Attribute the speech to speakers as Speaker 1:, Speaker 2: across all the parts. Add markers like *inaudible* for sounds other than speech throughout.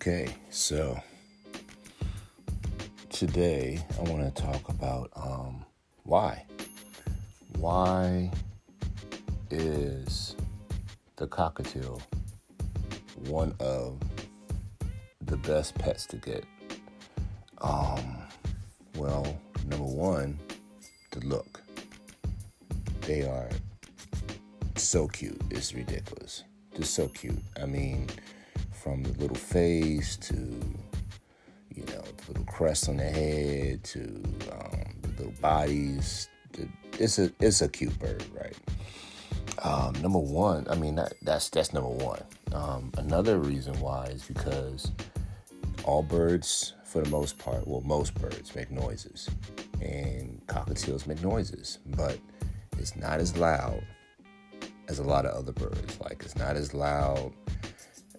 Speaker 1: Okay, so today I want to talk about um, why. Why is the cockatiel one of the best pets to get? Um, well, number one, the look. They are so cute. It's ridiculous. They're so cute. I mean, from the little face to you know the little crest on the head to um, the little bodies. It's a it's a cute bird, right? Um, number one, I mean that, that's that's number one. Um, another reason why is because all birds, for the most part, well, most birds make noises, and cockatiels make noises, but it's not as loud as a lot of other birds. Like it's not as loud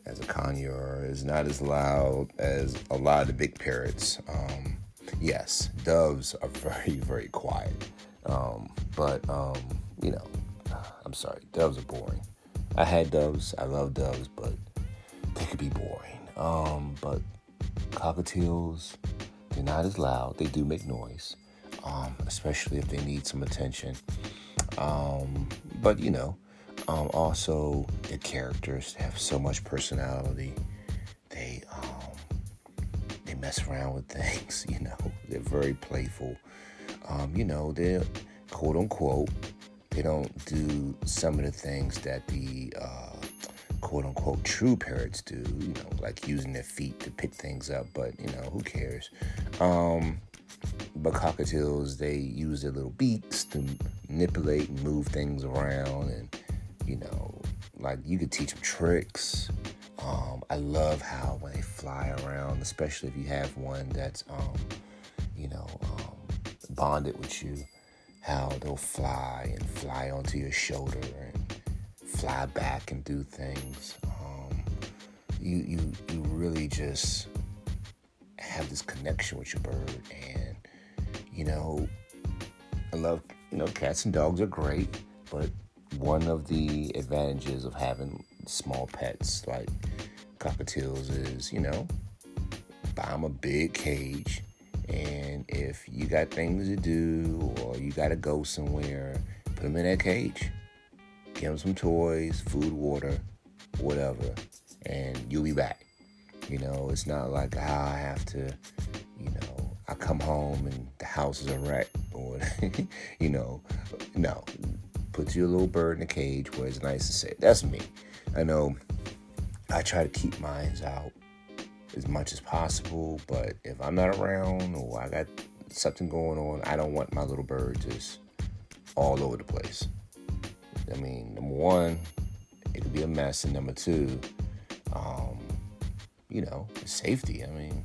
Speaker 1: as a conure, is not as loud as a lot of the big parrots. Um, yes, doves are *laughs* very, very quiet. Um, but, um, you know, I'm sorry, doves are boring. I had doves, I love doves, but they could be boring. Um, but cockatiels, they're not as loud. They do make noise, um, especially if they need some attention. Um, but, you know, um, also, the characters have so much personality. They um, they mess around with *laughs* things. You know, they're very playful. Um, you know, they're quote unquote. They don't do some of the things that the uh, quote unquote true parrots do. You know, like using their feet to pick things up. But you know, who cares? Um, but cockatiels, they use their little beaks to manipulate and move things around and you know, like you could teach them tricks. Um, I love how when they fly around, especially if you have one that's, um, you know, um, bonded with you, how they'll fly and fly onto your shoulder and fly back and do things. Um, you you you really just have this connection with your bird, and you know, I love you know cats and dogs are great, but one of the advantages of having small pets like cockatiels is, you know, buy them a big cage. And if you got things to do or you got to go somewhere, put them in that cage. Give them some toys, food, water, whatever, and you'll be back. You know, it's not like I have to, you know, I come home and the house is a wreck or, *laughs* you know, no put your little bird in a cage where it's nice and safe. That's me. I know I try to keep mines out as much as possible, but if I'm not around or I got something going on, I don't want my little bird just all over the place. I mean, number one, it could be a mess, and number two, um, you know, safety. I mean,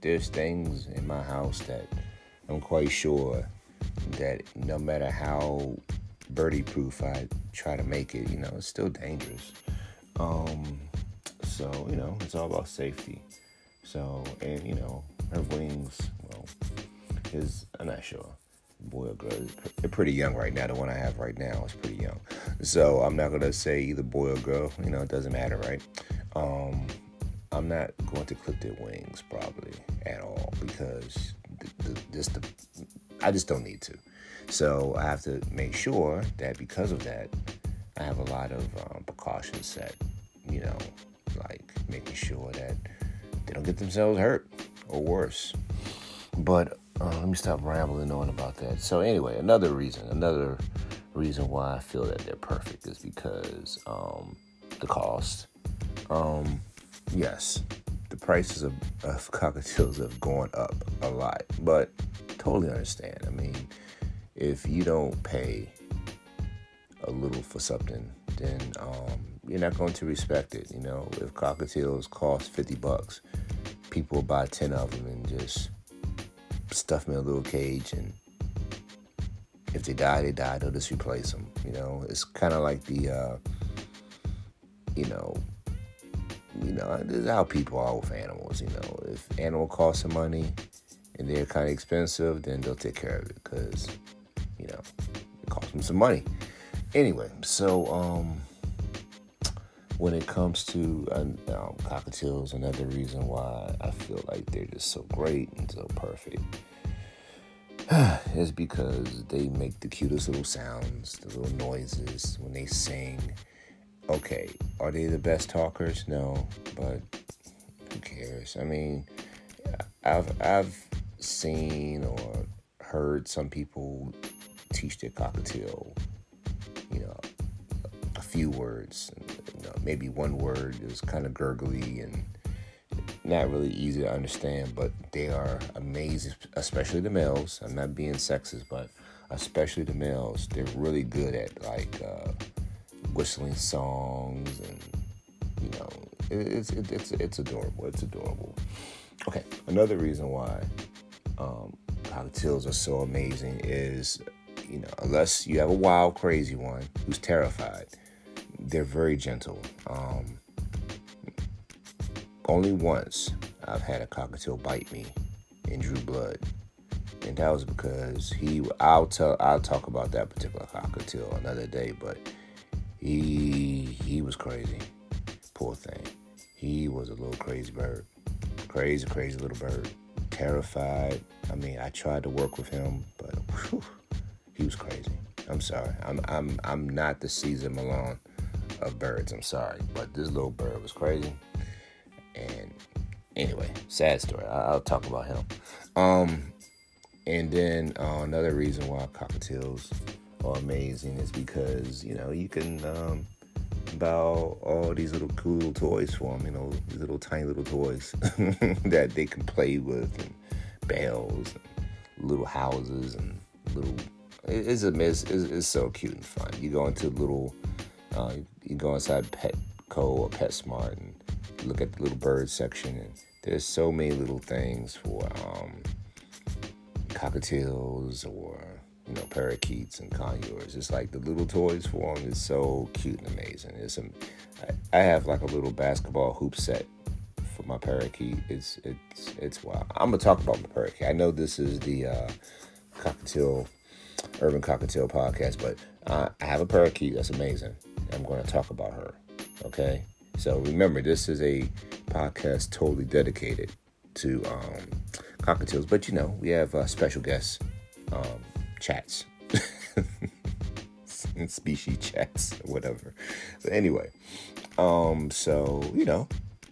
Speaker 1: there's things in my house that I'm quite sure that no matter how birdie proof I try to make it, you know, it's still dangerous. Um, so, you know, it's all about safety. So, and, you know, her wings, well, is, I'm not sure. Boy or girl, they're pretty young right now. The one I have right now is pretty young. So I'm not going to say either boy or girl. You know, it doesn't matter, right? Um, I'm not going to clip their wings probably at all because the, the, this the I just don't need to. So I have to make sure that because of that, I have a lot of um, precautions set. You know, like making sure that they don't get themselves hurt or worse. But uh, let me stop rambling on about that. So anyway, another reason, another reason why I feel that they're perfect is because um, the cost. Um, yes, the prices of, of *laughs* cockatiels have gone up a lot, but totally understand. I mean, if you don't pay a little for something, then um, you're not going to respect it. You know, if cockatiels cost 50 bucks, people buy 10 of them and just stuff them in a little cage. And if they die, they die. They'll just replace them. You know, it's kind of like the, uh, you know, you know, this is how people are with animals. You know, if animal costs some money and they're kind of expensive, then they'll take care of it because you know, it cost them some money. Anyway, so um, when it comes to um, cockatiels, another reason why I feel like they're just so great and so perfect *sighs* is because they make the cutest little sounds, the little noises when they sing. Okay, are they the best talkers? No, but who cares? I mean, I've I've seen or heard some people teach their cockatiel, you know, a few words, you know, maybe one word is kind of gurgly and not really easy to understand, but they are amazing, especially the males. I'm not being sexist, but especially the males, they're really good at like uh, whistling songs and you know, it's it's it's adorable. It's adorable. Okay, another reason why um, cockatiels are so amazing is, you know, unless you have a wild, crazy one who's terrified, they're very gentle. Um, only once I've had a cockatiel bite me and drew blood, and that was because he. I'll tell. I'll talk about that particular cockatiel another day, but he he was crazy. Poor thing. He was a little crazy bird. Crazy, crazy little bird. Terrified. I mean, I tried to work with him, but whew, he was crazy. I'm sorry. I'm I'm I'm not the Cesar Millan of birds. I'm sorry, but this little bird was crazy. And anyway, sad story. I, will talk about him. Um, and then uh, another reason why cockatiels are amazing is because you know you can um, about all these little cool toys for them, you know, these little tiny little toys *laughs* that they can play with, and bells, and little houses, and little. It's a it's, it's, so cute and fun. You go into little, uh, you go inside Petco or PetSmart and look at the little bird section, and there's so many little things for um, cockatiels or you know, parakeets and conures. It's like the little toys for them is so cute and amazing. It's a, I, I have like a little basketball hoop set for my parakeet. It's it's it's wild. I'm gonna talk about my parakeet. I know this is the uh, cockatiel, urban cockatiel podcast, but uh, I have a parakeet that's amazing. I'm going to talk about her. Okay, so remember, this is a podcast totally dedicated to um, cockatiels, but you know we have uh, special guests. Um, chats *laughs* and species chats *laughs* whatever. But anyway, um, so you know,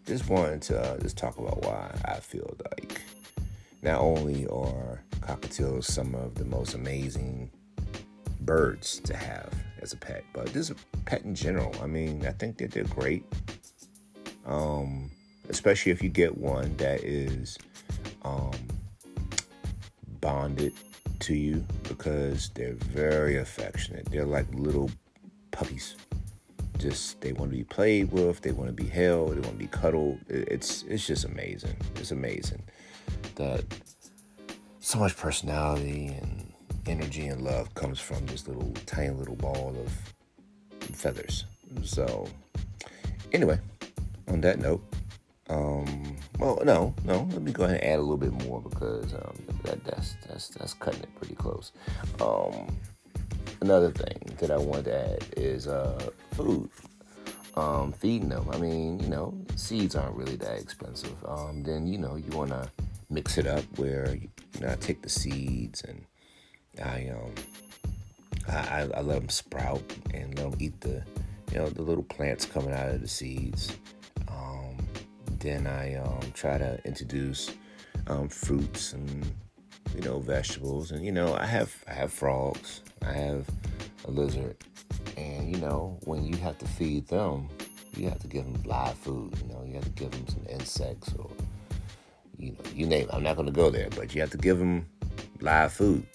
Speaker 1: just wanted to uh, just talk about why I feel like not only are cockatiels some of the most amazing birds to have as a pet, but just pet in general. I mean, I think that they're great. Um, especially if you get one that is um, bonded to you because they're very affectionate. They're like little puppies. Just they want to be played with, they want to be held, they want to be cuddled. It's it's just amazing. It's amazing that so much personality and energy and love comes from this little tiny little ball of feathers. So anyway, on that note, um, well, no, no. Let me go ahead and add a little bit more because um, that, that's that's that's cutting it pretty close. Um, another thing that I wanted to add is uh, food. Um, feeding them. I mean, you know, seeds aren't really that expensive. Um, then you know you want to mix it up where know I take the seeds and I um I, I let them sprout and let them eat the you know the little plants coming out of the seeds then I um, try to introduce um, fruits and you know vegetables, and you know I have I have frogs, I have a lizard, and you know when you have to feed them, you have to give them live food. You know you have to give them some insects or you you name. It. I'm not going to go there, but you have to give them live food,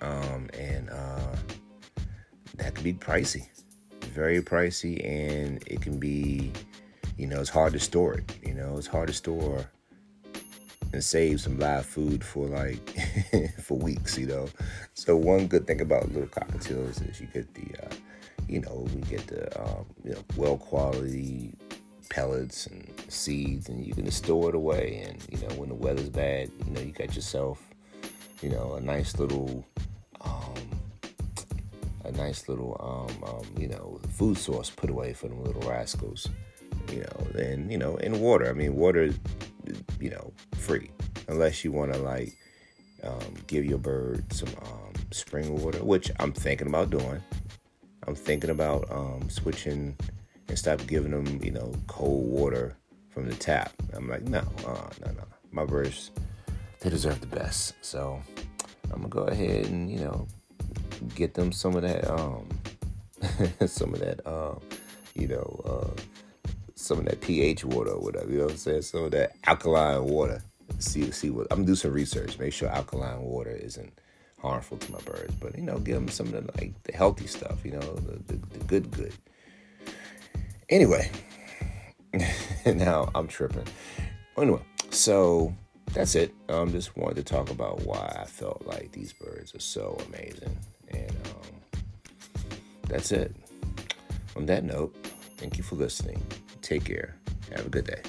Speaker 1: um, and uh, that can be pricey, very pricey, and it can be you know, it's hard to store it. You know, it's hard to store and save some live food for like *laughs* for weeks. You know, so one good thing about little cockatiels is you get the, uh, you know, we get the um, you know well quality pellets and seeds, and you can store it away. And you know, when the weather's bad, you know, you got yourself, you know, a nice little, um, a, nice little, um, um, you know, food source put away for them little rascals. You know, and you know, and water. I mean, water, you know, free unless you want to like um, give your bird some um, spring water, which I'm thinking about doing. I'm thinking about um, switching and stop giving them, you know, cold water from the tap. I'm like, no, uh, no, no. My birds, they deserve the best. So I'm gonna go ahead and, you know, get them some of that, um, *laughs* some of that, uh, you know, uh, some of that pH water or whatever. You know what I'm saying? Some of that alkaline water. See, see what I'm gonna do some research. Make sure alkaline water isn't harmful to my birds, but you know, give them some of the like the healthy stuff. You know, the, the, the good, good. Anyway, *laughs* now I'm tripping. Anyway, so that's it. Um, just wanted to talk about why I felt like these birds are so amazing, and um, that's it. On that note, thank you for listening. Take care. Have a good day.